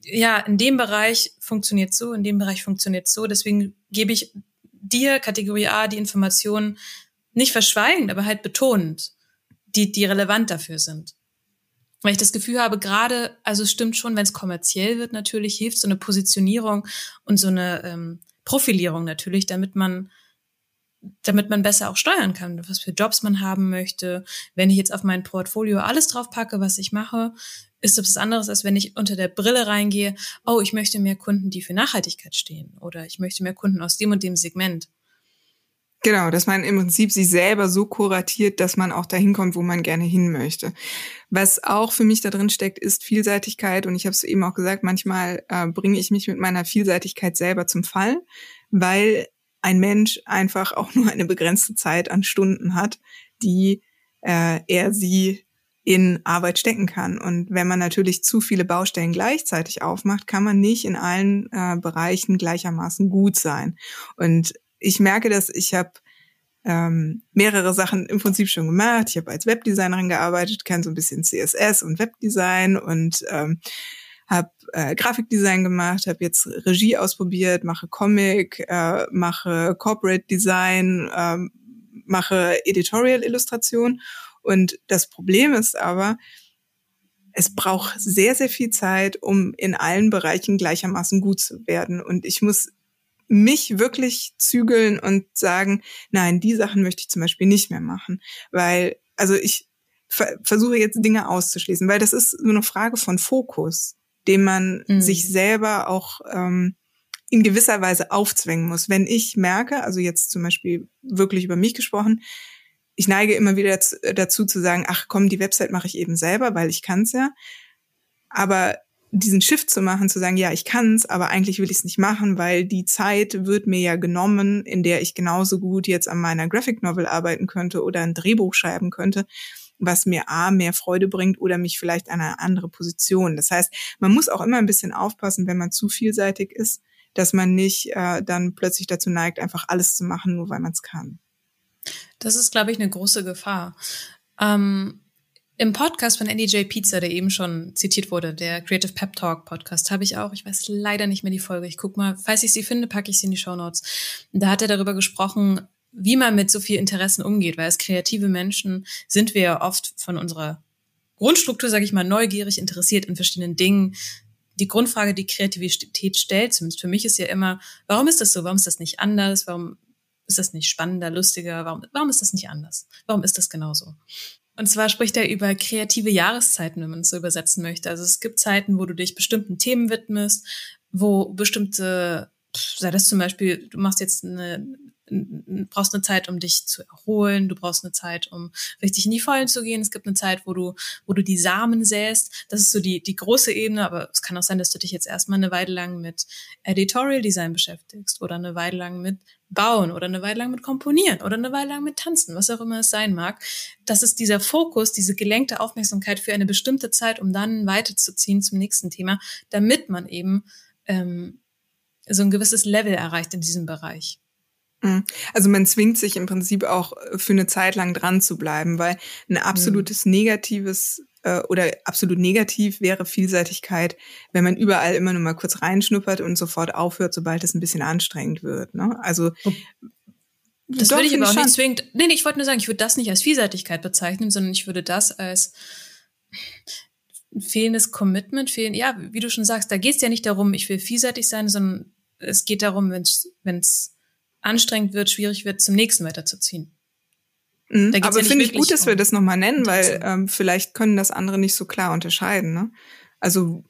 ja, in dem Bereich funktioniert so, in dem Bereich funktioniert so. Deswegen gebe ich dir Kategorie A die Informationen nicht verschweigend, aber halt betonend, die, die relevant dafür sind. Weil ich das Gefühl habe, gerade, also es stimmt schon, wenn es kommerziell wird, natürlich hilft so eine Positionierung und so eine ähm, Profilierung natürlich, damit man damit man besser auch steuern kann, was für Jobs man haben möchte. Wenn ich jetzt auf mein Portfolio alles drauf packe, was ich mache, ist das was anderes, als wenn ich unter der Brille reingehe, oh, ich möchte mehr Kunden, die für Nachhaltigkeit stehen oder ich möchte mehr Kunden aus dem und dem Segment. Genau, dass man im Prinzip sich selber so kuratiert, dass man auch dahin kommt, wo man gerne hin möchte. Was auch für mich da drin steckt, ist Vielseitigkeit. Und ich habe es eben auch gesagt, manchmal äh, bringe ich mich mit meiner Vielseitigkeit selber zum Fall, weil ein Mensch einfach auch nur eine begrenzte Zeit an Stunden hat, die äh, er sie in Arbeit stecken kann. Und wenn man natürlich zu viele Baustellen gleichzeitig aufmacht, kann man nicht in allen äh, Bereichen gleichermaßen gut sein. Und ich merke, dass ich habe ähm, mehrere Sachen im Prinzip schon gemacht. Ich habe als Webdesignerin gearbeitet, kenne so ein bisschen CSS und Webdesign und ähm, habe äh, Grafikdesign gemacht, habe jetzt Regie ausprobiert, mache Comic, äh, mache Corporate Design, äh, mache Editorial-Illustration. Und das Problem ist aber, es braucht sehr, sehr viel Zeit, um in allen Bereichen gleichermaßen gut zu werden. Und ich muss mich wirklich zügeln und sagen, nein, die Sachen möchte ich zum Beispiel nicht mehr machen, weil, also ich versuche jetzt Dinge auszuschließen, weil das ist nur eine Frage von Fokus den man mhm. sich selber auch ähm, in gewisser Weise aufzwängen muss. Wenn ich merke, also jetzt zum Beispiel wirklich über mich gesprochen, ich neige immer wieder dazu zu sagen, ach komm, die Website mache ich eben selber, weil ich kann's ja. Aber diesen Shift zu machen, zu sagen, ja, ich kann's, aber eigentlich will ich es nicht machen, weil die Zeit wird mir ja genommen, in der ich genauso gut jetzt an meiner Graphic Novel arbeiten könnte oder ein Drehbuch schreiben könnte was mir A mehr Freude bringt oder mich vielleicht an eine andere Position. Das heißt, man muss auch immer ein bisschen aufpassen, wenn man zu vielseitig ist, dass man nicht äh, dann plötzlich dazu neigt, einfach alles zu machen, nur weil man es kann. Das ist, glaube ich, eine große Gefahr. Ähm, Im Podcast von Andy J. Pizza, der eben schon zitiert wurde, der Creative Pep Talk Podcast, habe ich auch, ich weiß leider nicht mehr die Folge, ich guck mal, falls ich sie finde, packe ich sie in die Show Notes. Da hat er darüber gesprochen, wie man mit so viel Interessen umgeht, weil als kreative Menschen sind wir ja oft von unserer Grundstruktur, sage ich mal, neugierig interessiert in verschiedenen Dingen. Die Grundfrage, die Kreativität stellt, zumindest für mich, ist ja immer, warum ist das so? Warum ist das nicht anders? Warum ist das nicht spannender, lustiger? Warum, warum ist das nicht anders? Warum ist das genauso? Und zwar spricht er über kreative Jahreszeiten, wenn man es so übersetzen möchte. Also es gibt Zeiten, wo du dich bestimmten Themen widmest, wo bestimmte, sei das zum Beispiel, du machst jetzt eine brauchst eine Zeit, um dich zu erholen, du brauchst eine Zeit, um richtig in die Vollen zu gehen. Es gibt eine Zeit, wo du, wo du die Samen säst. Das ist so die, die große Ebene, aber es kann auch sein, dass du dich jetzt erstmal eine Weile lang mit Editorial Design beschäftigst oder eine Weile lang mit Bauen oder eine Weile lang mit Komponieren oder eine Weile lang mit Tanzen, was auch immer es sein mag. Das ist dieser Fokus, diese gelenkte Aufmerksamkeit für eine bestimmte Zeit, um dann weiterzuziehen zum nächsten Thema, damit man eben ähm, so ein gewisses Level erreicht in diesem Bereich. Mhm. Also man zwingt sich im Prinzip auch äh, für eine Zeit lang dran zu bleiben, weil ein absolutes mhm. negatives äh, oder absolut negativ wäre Vielseitigkeit, wenn man überall immer nur mal kurz reinschnuppert und sofort aufhört, sobald es ein bisschen anstrengend wird. Ne? Also das würde ich aber auch nicht zwingend. Nee, nee, ich wollte nur sagen, ich würde das nicht als Vielseitigkeit bezeichnen, sondern ich würde das als fehlendes Commitment, fehlen, ja, wie du schon sagst, da geht es ja nicht darum, ich will vielseitig sein, sondern es geht darum, wenn es anstrengend wird, schwierig wird, zum nächsten weiterzuziehen. Mhm, aber ja finde ich gut, dass wir das nochmal nennen, weil ähm, vielleicht können das andere nicht so klar unterscheiden. Ne? Also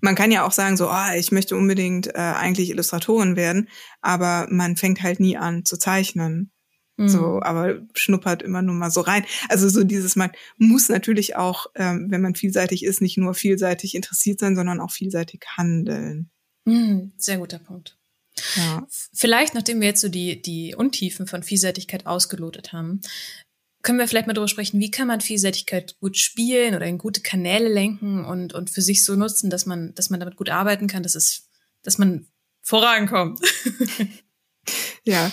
man kann ja auch sagen, so, ah, ich möchte unbedingt äh, eigentlich Illustratorin werden, aber man fängt halt nie an zu zeichnen. Mhm. So, aber schnuppert immer nur mal so rein. Also so dieses, man muss natürlich auch, ähm, wenn man vielseitig ist, nicht nur vielseitig interessiert sein, sondern auch vielseitig handeln. Mhm, sehr guter Punkt. Ja. Vielleicht, nachdem wir jetzt so die, die Untiefen von Vielseitigkeit ausgelotet haben, können wir vielleicht mal darüber sprechen, wie kann man Vielseitigkeit gut spielen oder in gute Kanäle lenken und, und für sich so nutzen, dass man, dass man damit gut arbeiten kann, dass es, dass man vorankommt. ja.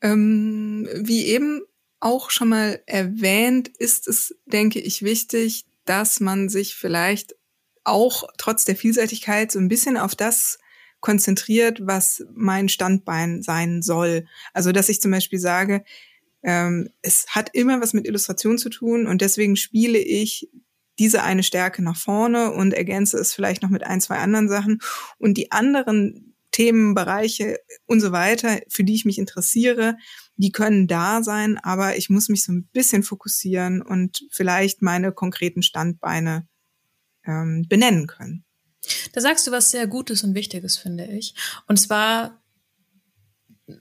Ähm, wie eben auch schon mal erwähnt, ist es, denke ich, wichtig, dass man sich vielleicht auch trotz der Vielseitigkeit so ein bisschen auf das konzentriert, was mein Standbein sein soll. Also dass ich zum Beispiel sage, ähm, es hat immer was mit Illustration zu tun und deswegen spiele ich diese eine Stärke nach vorne und ergänze es vielleicht noch mit ein, zwei anderen Sachen. Und die anderen Themenbereiche und so weiter, für die ich mich interessiere, die können da sein, aber ich muss mich so ein bisschen fokussieren und vielleicht meine konkreten Standbeine ähm, benennen können. Da sagst du was sehr Gutes und Wichtiges, finde ich. Und zwar,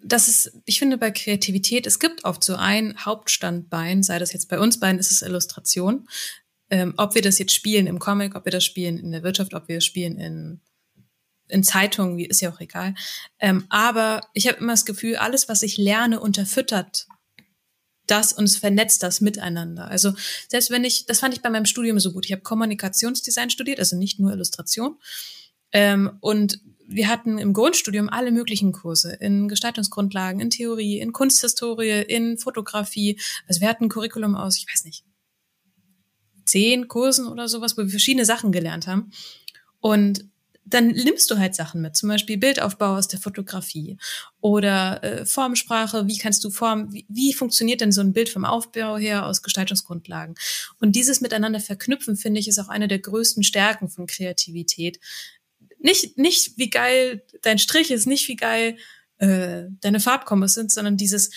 dass es, ich finde bei Kreativität, es gibt oft so ein Hauptstandbein, sei das jetzt bei uns beiden, ist es Illustration. Ähm, ob wir das jetzt spielen im Comic, ob wir das spielen in der Wirtschaft, ob wir das spielen in, in Zeitungen, ist ja auch egal. Ähm, aber ich habe immer das Gefühl, alles, was ich lerne, unterfüttert das und es vernetzt das miteinander. Also selbst wenn ich, das fand ich bei meinem Studium so gut. Ich habe Kommunikationsdesign studiert, also nicht nur Illustration. Ähm, und wir hatten im Grundstudium alle möglichen Kurse in Gestaltungsgrundlagen, in Theorie, in Kunsthistorie, in Fotografie. Also wir hatten ein Curriculum aus, ich weiß nicht, zehn Kursen oder sowas, wo wir verschiedene Sachen gelernt haben. Und dann nimmst du halt Sachen mit, zum Beispiel Bildaufbau aus der Fotografie oder äh, Formsprache, wie kannst du Form, wie, wie funktioniert denn so ein Bild vom Aufbau her aus Gestaltungsgrundlagen? Und dieses miteinander verknüpfen, finde ich, ist auch eine der größten Stärken von Kreativität. Nicht, nicht wie geil dein Strich ist, nicht wie geil äh, deine Farbkombos sind, sondern dieses,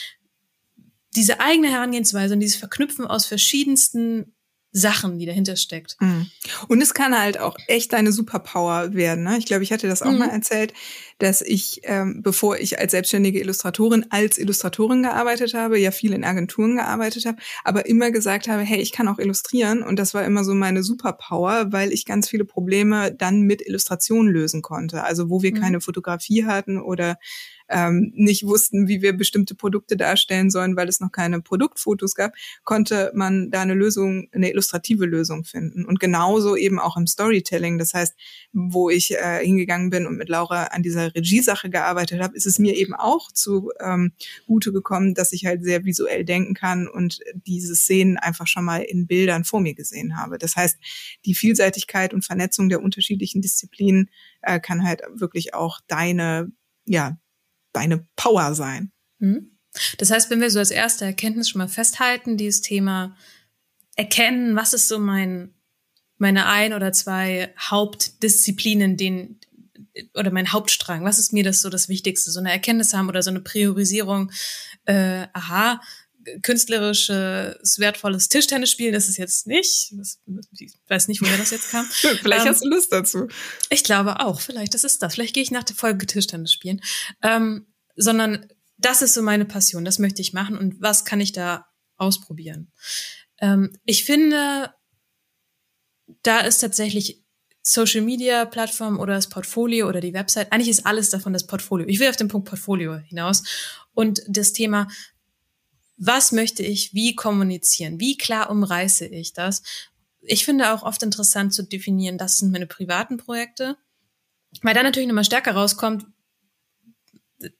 diese eigene Herangehensweise und dieses Verknüpfen aus verschiedensten Sachen, die dahinter steckt. Mhm. Und es kann halt auch echt eine Superpower werden. Ne? Ich glaube, ich hatte das auch mhm. mal erzählt, dass ich, ähm, bevor ich als selbstständige Illustratorin als Illustratorin gearbeitet habe, ja viel in Agenturen gearbeitet habe, aber immer gesagt habe, hey, ich kann auch illustrieren. Und das war immer so meine Superpower, weil ich ganz viele Probleme dann mit Illustration lösen konnte. Also wo wir mhm. keine Fotografie hatten oder ähm, nicht wussten, wie wir bestimmte Produkte darstellen sollen, weil es noch keine Produktfotos gab, konnte man da eine Lösung, eine illustrative Lösung finden. Und genauso eben auch im Storytelling. Das heißt, wo ich äh, hingegangen bin und mit Laura an dieser Regiesache gearbeitet habe, ist es mir eben auch zu ähm, Gute gekommen, dass ich halt sehr visuell denken kann und diese Szenen einfach schon mal in Bildern vor mir gesehen habe. Das heißt, die Vielseitigkeit und Vernetzung der unterschiedlichen Disziplinen äh, kann halt wirklich auch deine, ja, deine Power sein. Mhm. Das heißt, wenn wir so als erste Erkenntnis schon mal festhalten, dieses Thema erkennen, was ist so mein, meine ein oder zwei Hauptdisziplinen, den, oder mein Hauptstrang, was ist mir das so das Wichtigste? So eine Erkenntnis haben oder so eine Priorisierung, äh, aha, künstlerisches, wertvolles Tischtennis spielen, das ist jetzt nicht. Ich weiß nicht, woher das jetzt kam. vielleicht ähm, hast du Lust dazu. Ich glaube auch, vielleicht das ist das. Vielleicht gehe ich nach der Folge Tischtennis spielen. Ähm, sondern das ist so meine Passion, das möchte ich machen und was kann ich da ausprobieren? Ähm, ich finde, da ist tatsächlich Social Media Plattform oder das Portfolio oder die Website, eigentlich ist alles davon das Portfolio. Ich will auf den Punkt Portfolio hinaus und das Thema was möchte ich wie kommunizieren? Wie klar umreiße ich das? Ich finde auch oft interessant zu definieren, das sind meine privaten Projekte, weil da natürlich nochmal stärker rauskommt,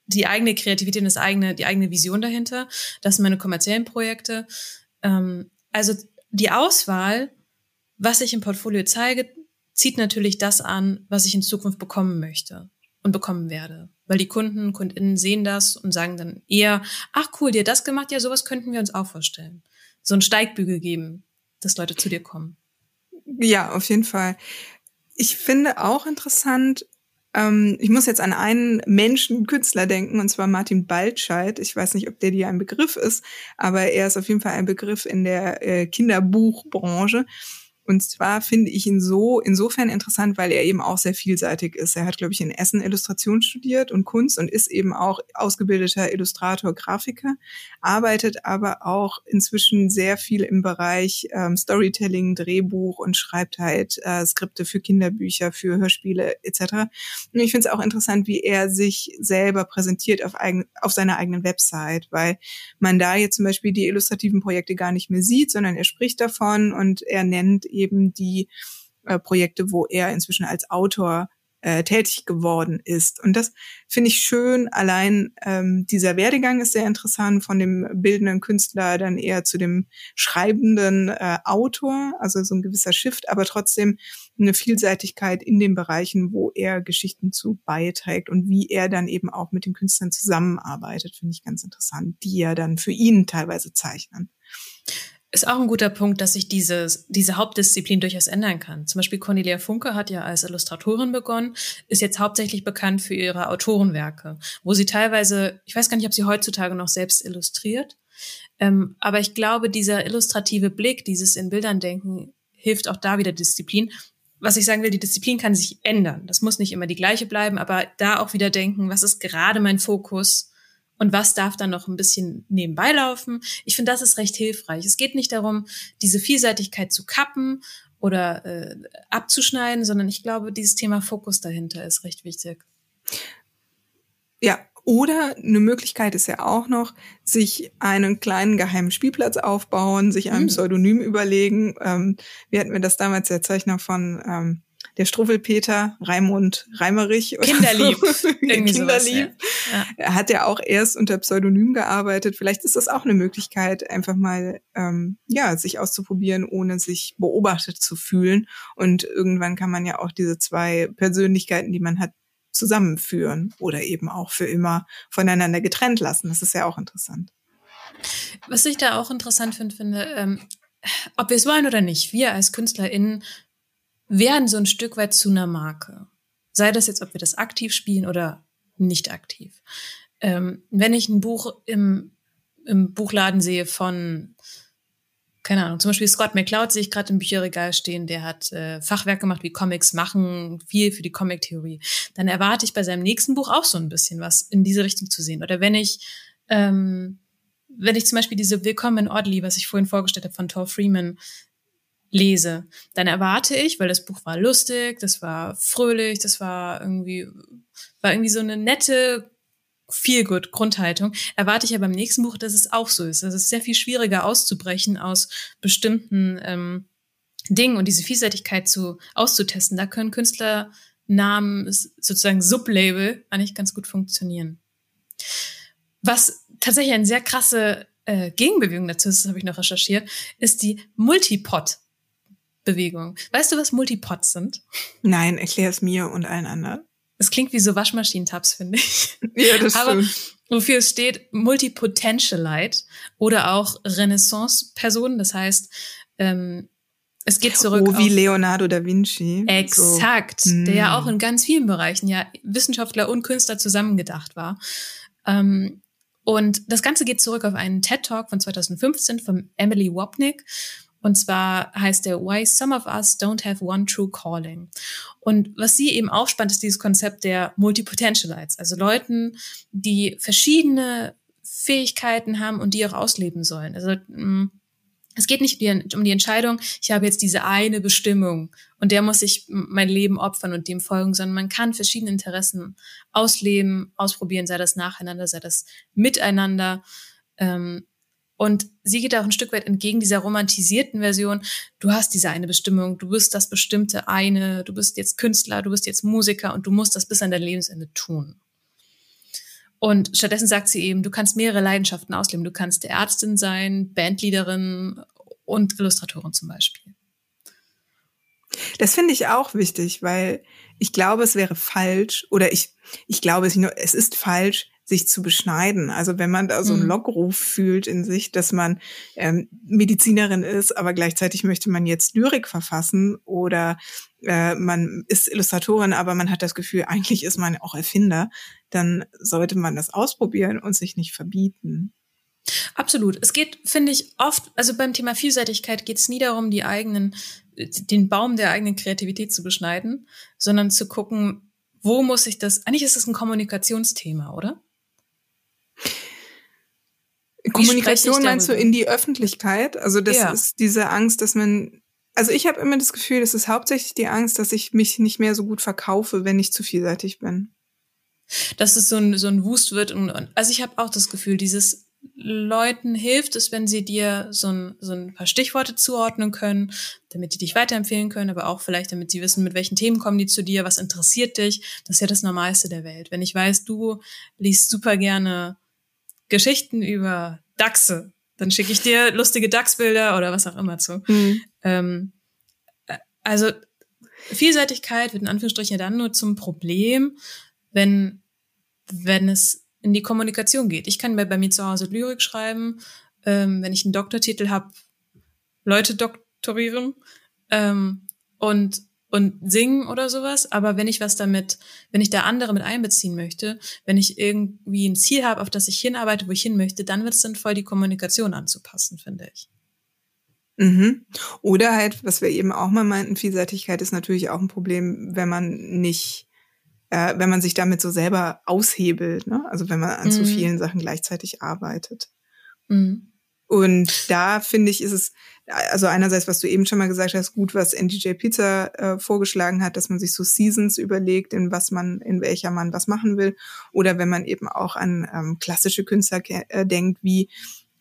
die eigene Kreativität und das eigene, die eigene Vision dahinter. Das sind meine kommerziellen Projekte. Ähm, also die Auswahl, was ich im Portfolio zeige, zieht natürlich das an, was ich in Zukunft bekommen möchte und bekommen werde weil die Kunden, Kundinnen sehen das und sagen dann eher, ach cool, dir das gemacht, ja, sowas könnten wir uns auch vorstellen. So ein Steigbügel geben, dass Leute zu dir kommen. Ja, auf jeden Fall. Ich finde auch interessant, ähm, ich muss jetzt an einen Menschen, Künstler denken, und zwar Martin Baltscheid. Ich weiß nicht, ob der dir ein Begriff ist, aber er ist auf jeden Fall ein Begriff in der äh, Kinderbuchbranche. Und zwar finde ich ihn so insofern interessant, weil er eben auch sehr vielseitig ist. Er hat, glaube ich, in Essen Illustration studiert und Kunst und ist eben auch ausgebildeter Illustrator, Grafiker, arbeitet aber auch inzwischen sehr viel im Bereich ähm, Storytelling, Drehbuch und schreibt halt äh, Skripte für Kinderbücher, für Hörspiele etc. Und ich finde es auch interessant, wie er sich selber präsentiert auf, eigen, auf seiner eigenen Website, weil man da jetzt zum Beispiel die illustrativen Projekte gar nicht mehr sieht, sondern er spricht davon und er nennt die äh, Projekte, wo er inzwischen als Autor äh, tätig geworden ist. Und das finde ich schön. Allein ähm, dieser Werdegang ist sehr interessant von dem bildenden Künstler dann eher zu dem schreibenden äh, Autor, also so ein gewisser Shift, aber trotzdem eine Vielseitigkeit in den Bereichen, wo er Geschichten zu beiträgt und wie er dann eben auch mit den Künstlern zusammenarbeitet, finde ich ganz interessant, die ja dann für ihn teilweise zeichnen ist auch ein guter Punkt, dass sich diese, diese Hauptdisziplin durchaus ändern kann. Zum Beispiel Cornelia Funke hat ja als Illustratorin begonnen, ist jetzt hauptsächlich bekannt für ihre Autorenwerke, wo sie teilweise, ich weiß gar nicht, ob sie heutzutage noch selbst illustriert, ähm, aber ich glaube, dieser illustrative Blick, dieses in Bildern denken, hilft auch da wieder Disziplin. Was ich sagen will, die Disziplin kann sich ändern. Das muss nicht immer die gleiche bleiben, aber da auch wieder denken, was ist gerade mein Fokus? Und was darf dann noch ein bisschen nebenbei laufen. Ich finde, das ist recht hilfreich. Es geht nicht darum, diese Vielseitigkeit zu kappen oder äh, abzuschneiden, sondern ich glaube, dieses Thema Fokus dahinter ist recht wichtig. Ja, oder eine Möglichkeit ist ja auch noch, sich einen kleinen geheimen Spielplatz aufbauen, sich ein mhm. Pseudonym überlegen. Ähm, wir hatten mir das damals der Zeichner von ähm, der Struffelpeter, Raimund Reimerich. Kinderlieb. So. Kinderlieb. Sowas, ja. Ja. Er hat ja auch erst unter Pseudonym gearbeitet. Vielleicht ist das auch eine Möglichkeit, einfach mal ähm, ja sich auszuprobieren, ohne sich beobachtet zu fühlen. Und irgendwann kann man ja auch diese zwei Persönlichkeiten, die man hat, zusammenführen oder eben auch für immer voneinander getrennt lassen. Das ist ja auch interessant. Was ich da auch interessant finde, finde, ähm, ob wir es wollen oder nicht, wir als KünstlerInnen werden so ein Stück weit zu einer Marke. Sei das jetzt, ob wir das aktiv spielen oder nicht aktiv. Ähm, wenn ich ein Buch im, im Buchladen sehe von, keine Ahnung, zum Beispiel Scott McCloud sehe ich gerade im Bücherregal stehen, der hat äh, Fachwerk gemacht, wie Comics machen, viel für die Comic-Theorie. Dann erwarte ich bei seinem nächsten Buch auch so ein bisschen was in diese Richtung zu sehen. Oder wenn ich ähm, wenn ich zum Beispiel diese Willkommen in Oddly, was ich vorhin vorgestellt habe von Thor Freeman, lese, dann erwarte ich, weil das Buch war lustig, das war fröhlich, das war irgendwie, war irgendwie so eine nette, viel gut Grundhaltung, erwarte ich ja beim nächsten Buch, dass es auch so ist. Also es ist sehr viel schwieriger auszubrechen aus bestimmten ähm, Dingen und diese Vielseitigkeit zu auszutesten. Da können Künstlernamen, sozusagen Sublabel, eigentlich ganz gut funktionieren. Was tatsächlich eine sehr krasse äh, Gegenbewegung dazu ist, das habe ich noch recherchiert, ist die Multipod. Bewegung. Weißt du, was Multipots sind? Nein, erklär es mir und allen anderen. Es klingt wie so Waschmaschinentabs, finde ich. Ja, das Aber stimmt. wofür es steht, Multipotentialite oder auch Renaissance-Person. Das heißt, ähm, es geht zurück. Oh, wie Leonardo da Vinci. Exakt. So. Der ja hm. auch in ganz vielen Bereichen ja Wissenschaftler und Künstler zusammengedacht war. Ähm, und das Ganze geht zurück auf einen TED-Talk von 2015 von Emily Wapnick. Und zwar heißt der Why Some of Us Don't Have One True Calling. Und was sie eben aufspannt, ist dieses Konzept der Multipotentialites, also Leuten, die verschiedene Fähigkeiten haben und die auch ausleben sollen. Also mm, es geht nicht um die Entscheidung, ich habe jetzt diese eine Bestimmung und der muss ich mein Leben opfern und dem folgen, sondern man kann verschiedene Interessen ausleben, ausprobieren, sei das nacheinander, sei das miteinander. Ähm, und sie geht auch ein Stück weit entgegen dieser romantisierten Version. Du hast diese eine Bestimmung, du bist das bestimmte eine, du bist jetzt Künstler, du bist jetzt Musiker und du musst das bis an dein Lebensende tun. Und stattdessen sagt sie eben, du kannst mehrere Leidenschaften ausleben. Du kannst Ärztin sein, Bandleaderin und Illustratorin zum Beispiel. Das finde ich auch wichtig, weil ich glaube, es wäre falsch oder ich, ich glaube, es ist falsch, sich zu beschneiden. Also wenn man da so einen mhm. Lockruf fühlt in sich, dass man ähm, Medizinerin ist, aber gleichzeitig möchte man jetzt Lyrik verfassen oder äh, man ist Illustratorin, aber man hat das Gefühl, eigentlich ist man auch Erfinder, dann sollte man das ausprobieren und sich nicht verbieten. Absolut. Es geht, finde ich, oft, also beim Thema Vielseitigkeit geht es nie darum, die eigenen, den Baum der eigenen Kreativität zu beschneiden, sondern zu gucken, wo muss ich das, eigentlich ist es ein Kommunikationsthema, oder? Kommunikation meinst du in die Öffentlichkeit? Also das ja. ist diese Angst, dass man also ich habe immer das Gefühl, es ist hauptsächlich die Angst, dass ich mich nicht mehr so gut verkaufe, wenn ich zu vielseitig bin. Dass es so ein, so ein Wust wird. Und, und also ich habe auch das Gefühl, dieses Leuten hilft es, wenn sie dir so ein, so ein paar Stichworte zuordnen können, damit die dich weiterempfehlen können, aber auch vielleicht, damit sie wissen, mit welchen Themen kommen die zu dir, was interessiert dich. Das ist ja das Normalste der Welt. Wenn ich weiß, du liest super gerne Geschichten über Dachse, dann schicke ich dir lustige Dachsbilder oder was auch immer zu. Mhm. Ähm, äh, also Vielseitigkeit wird in Anführungsstrichen ja dann nur zum Problem, wenn, wenn es in die Kommunikation geht. Ich kann bei, bei mir zu Hause Lyrik schreiben, ähm, wenn ich einen Doktortitel habe, Leute doktorieren ähm, und und singen oder sowas, aber wenn ich was damit, wenn ich da andere mit einbeziehen möchte, wenn ich irgendwie ein Ziel habe, auf das ich hinarbeite, wo ich hin möchte, dann wird es sinnvoll, die Kommunikation anzupassen, finde ich. Mhm. Oder halt, was wir eben auch mal meinten, Vielseitigkeit ist natürlich auch ein Problem, wenn man nicht äh, wenn man sich damit so selber aushebelt, ne? also wenn man an mhm. so vielen Sachen gleichzeitig arbeitet. Mhm. Und da finde ich, ist es, also einerseits, was du eben schon mal gesagt hast, gut, was NDJ Pizza äh, vorgeschlagen hat, dass man sich so Seasons überlegt, in was man, in welcher man was machen will. Oder wenn man eben auch an ähm, klassische Künstler äh, denkt, wie,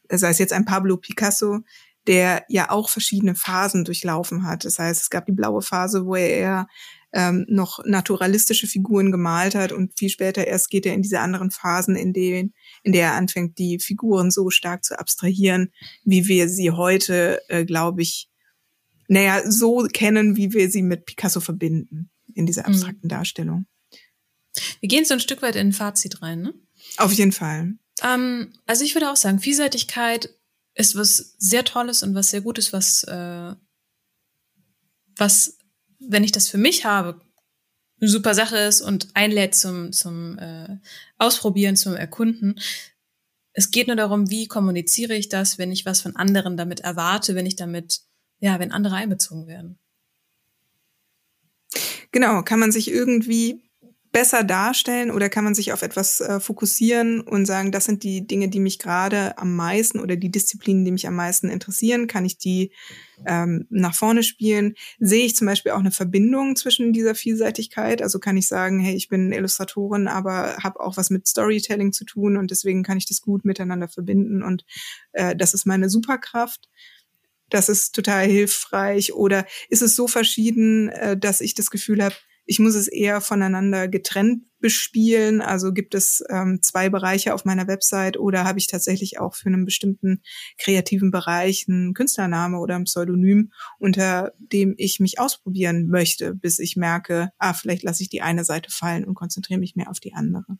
sei es jetzt ein Pablo Picasso, der ja auch verschiedene Phasen durchlaufen hat. Das heißt, es gab die blaue Phase, wo er eher ähm, noch naturalistische Figuren gemalt hat und viel später erst geht er in diese anderen Phasen, in denen, in der er anfängt, die Figuren so stark zu abstrahieren, wie wir sie heute, äh, glaube ich, naja, so kennen, wie wir sie mit Picasso verbinden, in dieser mhm. abstrakten. Darstellung. Wir gehen so ein Stück weit in ein Fazit rein, ne? Auf jeden Fall. Ähm, also ich würde auch sagen, Vielseitigkeit ist was sehr Tolles und was sehr Gutes, was, äh, was wenn ich das für mich habe, eine super Sache ist und einlädt zum, zum äh, Ausprobieren, zum Erkunden. Es geht nur darum, wie kommuniziere ich das, wenn ich was von anderen damit erwarte, wenn ich damit, ja, wenn andere einbezogen werden. Genau, kann man sich irgendwie besser darstellen oder kann man sich auf etwas äh, fokussieren und sagen, das sind die Dinge, die mich gerade am meisten oder die Disziplinen, die mich am meisten interessieren, kann ich die ähm, nach vorne spielen? Sehe ich zum Beispiel auch eine Verbindung zwischen dieser Vielseitigkeit? Also kann ich sagen, hey, ich bin Illustratorin, aber habe auch was mit Storytelling zu tun und deswegen kann ich das gut miteinander verbinden und äh, das ist meine Superkraft das ist total hilfreich oder ist es so verschieden, äh, dass ich das Gefühl habe, ich muss es eher voneinander getrennt bespielen. Also gibt es ähm, zwei Bereiche auf meiner Website oder habe ich tatsächlich auch für einen bestimmten kreativen Bereich einen Künstlername oder ein Pseudonym, unter dem ich mich ausprobieren möchte, bis ich merke, ah, vielleicht lasse ich die eine Seite fallen und konzentriere mich mehr auf die andere.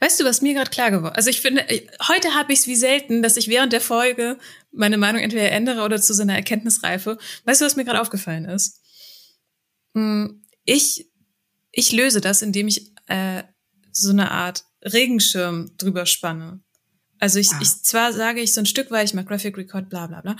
Weißt du, was mir gerade klar geworden? Also ich finde, heute habe ich es wie selten, dass ich während der Folge meine Meinung entweder ändere oder zu so einer Erkenntnisreife. Weißt du, was mir gerade aufgefallen ist? Hm, ich ich löse das, indem ich äh, so eine Art Regenschirm drüber spanne. Also ich, ah. ich zwar sage ich so ein Stück weit, ich mache Graphic Record, bla bla bla,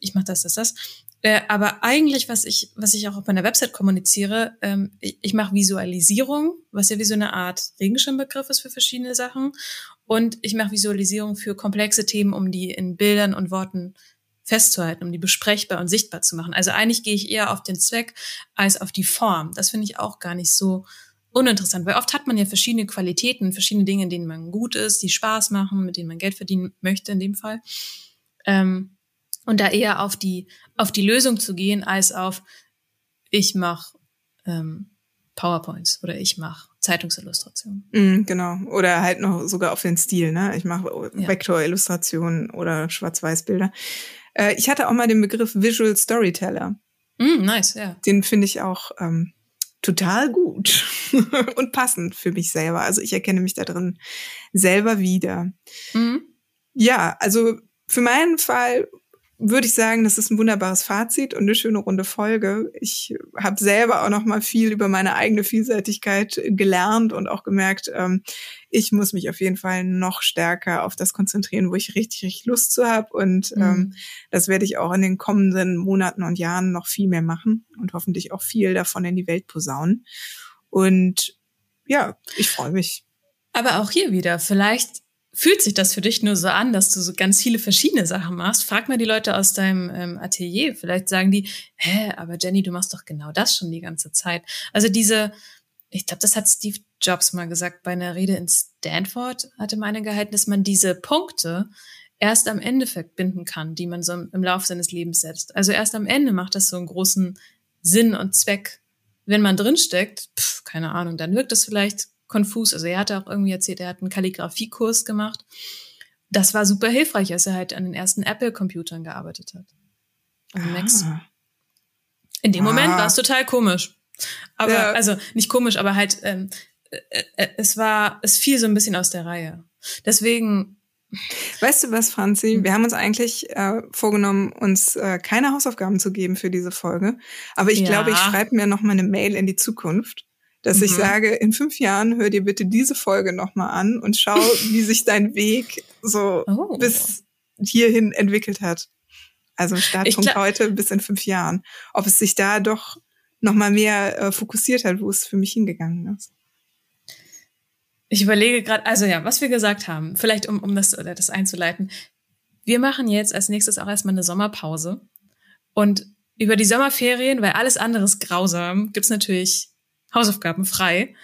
ich mache das, das, das. Äh, aber eigentlich, was ich, was ich auch auf meiner Website kommuniziere, ähm, ich, ich mache Visualisierung, was ja wie so eine Art Regenschirmbegriff ist für verschiedene Sachen. Und ich mache Visualisierung für komplexe Themen, um die in Bildern und Worten festzuhalten, um die besprechbar und sichtbar zu machen. Also eigentlich gehe ich eher auf den Zweck als auf die Form. Das finde ich auch gar nicht so uninteressant, weil oft hat man ja verschiedene Qualitäten, verschiedene Dinge, in denen man gut ist, die Spaß machen, mit denen man Geld verdienen möchte in dem Fall. Ähm, und da eher auf die auf die Lösung zu gehen, als auf ich mache ähm, PowerPoints oder ich mache Zeitungsillustration. Mm, genau. Oder halt noch sogar auf den Stil, ne? Ich mache ja. Vektorillustrationen oder Schwarz-Weiß-Bilder. Äh, ich hatte auch mal den Begriff Visual Storyteller. Mm, nice, ja. Den finde ich auch ähm, total gut und passend für mich selber. Also ich erkenne mich da drin selber wieder. Mhm. Ja, also für meinen Fall würde ich sagen, das ist ein wunderbares Fazit und eine schöne runde Folge. Ich habe selber auch noch mal viel über meine eigene Vielseitigkeit gelernt und auch gemerkt, ähm, ich muss mich auf jeden Fall noch stärker auf das konzentrieren, wo ich richtig, richtig Lust zu habe. Und mhm. ähm, das werde ich auch in den kommenden Monaten und Jahren noch viel mehr machen und hoffentlich auch viel davon in die Welt posaunen. Und ja, ich freue mich. Aber auch hier wieder, vielleicht fühlt sich das für dich nur so an, dass du so ganz viele verschiedene Sachen machst? Frag mal die Leute aus deinem ähm, Atelier. Vielleicht sagen die, hä, aber Jenny, du machst doch genau das schon die ganze Zeit. Also diese, ich glaube, das hat Steve Jobs mal gesagt bei einer Rede in Stanford, hatte meine gehalten, dass man diese Punkte erst am Ende verbinden kann, die man so im Laufe seines Lebens setzt. Also erst am Ende macht das so einen großen Sinn und Zweck. Wenn man drinsteckt, pf, keine Ahnung, dann wirkt das vielleicht konfus. Also er hatte auch irgendwie erzählt, er hat einen Kalligrafiekurs gemacht. Das war super hilfreich, als er halt an den ersten Apple-Computern gearbeitet hat. Also Macs. In dem ah. Moment war es total komisch. Aber, ja. also nicht komisch, aber halt, ähm, äh, äh, es war, es fiel so ein bisschen aus der Reihe. Deswegen Weißt du was, Franzi? Hm. Wir haben uns eigentlich äh, vorgenommen, uns äh, keine Hausaufgaben zu geben für diese Folge. Aber ich ja. glaube, ich schreibe mir noch mal eine Mail in die Zukunft, dass mhm. ich sage, in fünf Jahren hör dir bitte diese Folge noch mal an und schau, wie sich dein Weg so oh. bis hierhin entwickelt hat. Also Startpunkt heute bis in fünf Jahren. Ob es sich da doch noch mal mehr äh, fokussiert hat, wo es für mich hingegangen ist. Ich überlege gerade, also ja, was wir gesagt haben, vielleicht um, um das, das einzuleiten. Wir machen jetzt als nächstes auch erstmal eine Sommerpause. Und über die Sommerferien, weil alles andere ist grausam, gibt's natürlich Hausaufgaben frei.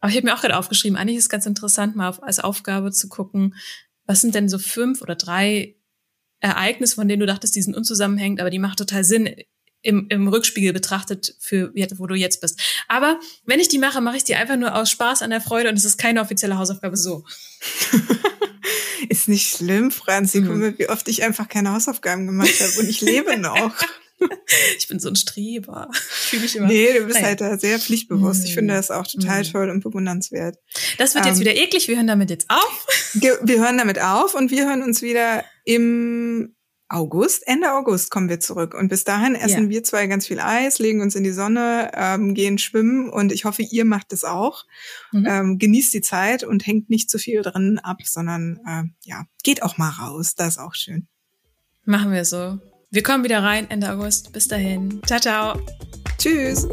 Aber ich habe mir auch gerade aufgeschrieben, eigentlich ist es ganz interessant, mal auf, als Aufgabe zu gucken, was sind denn so fünf oder drei Ereignisse, von denen du dachtest, die sind unzusammenhängend, aber die macht total Sinn im, im Rückspiegel betrachtet, für wo du jetzt bist. Aber wenn ich die mache, mache ich die einfach nur aus Spaß an der Freude und es ist keine offizielle Hausaufgabe so. ist nicht schlimm, Franzi. Mhm. Guck mal, wie oft ich einfach keine Hausaufgaben gemacht habe und ich lebe noch. ich bin so ein Streber. Fühle mich immer. Nee, du bist naja. halt da sehr pflichtbewusst. Ich finde das auch total mhm. toll und bewundernswert. Das wird jetzt ähm, wieder eklig. Wir hören damit jetzt auf. Wir hören damit auf und wir hören uns wieder im August, Ende August kommen wir zurück. Und bis dahin essen ja. wir zwei ganz viel Eis, legen uns in die Sonne, ähm, gehen schwimmen und ich hoffe, ihr macht es auch. Mhm. Ähm, genießt die Zeit und hängt nicht zu viel drin ab, sondern äh, ja, geht auch mal raus. Das ist auch schön. Machen wir so. Wir kommen wieder rein Ende August. Bis dahin. Ciao, ciao. Tschüss.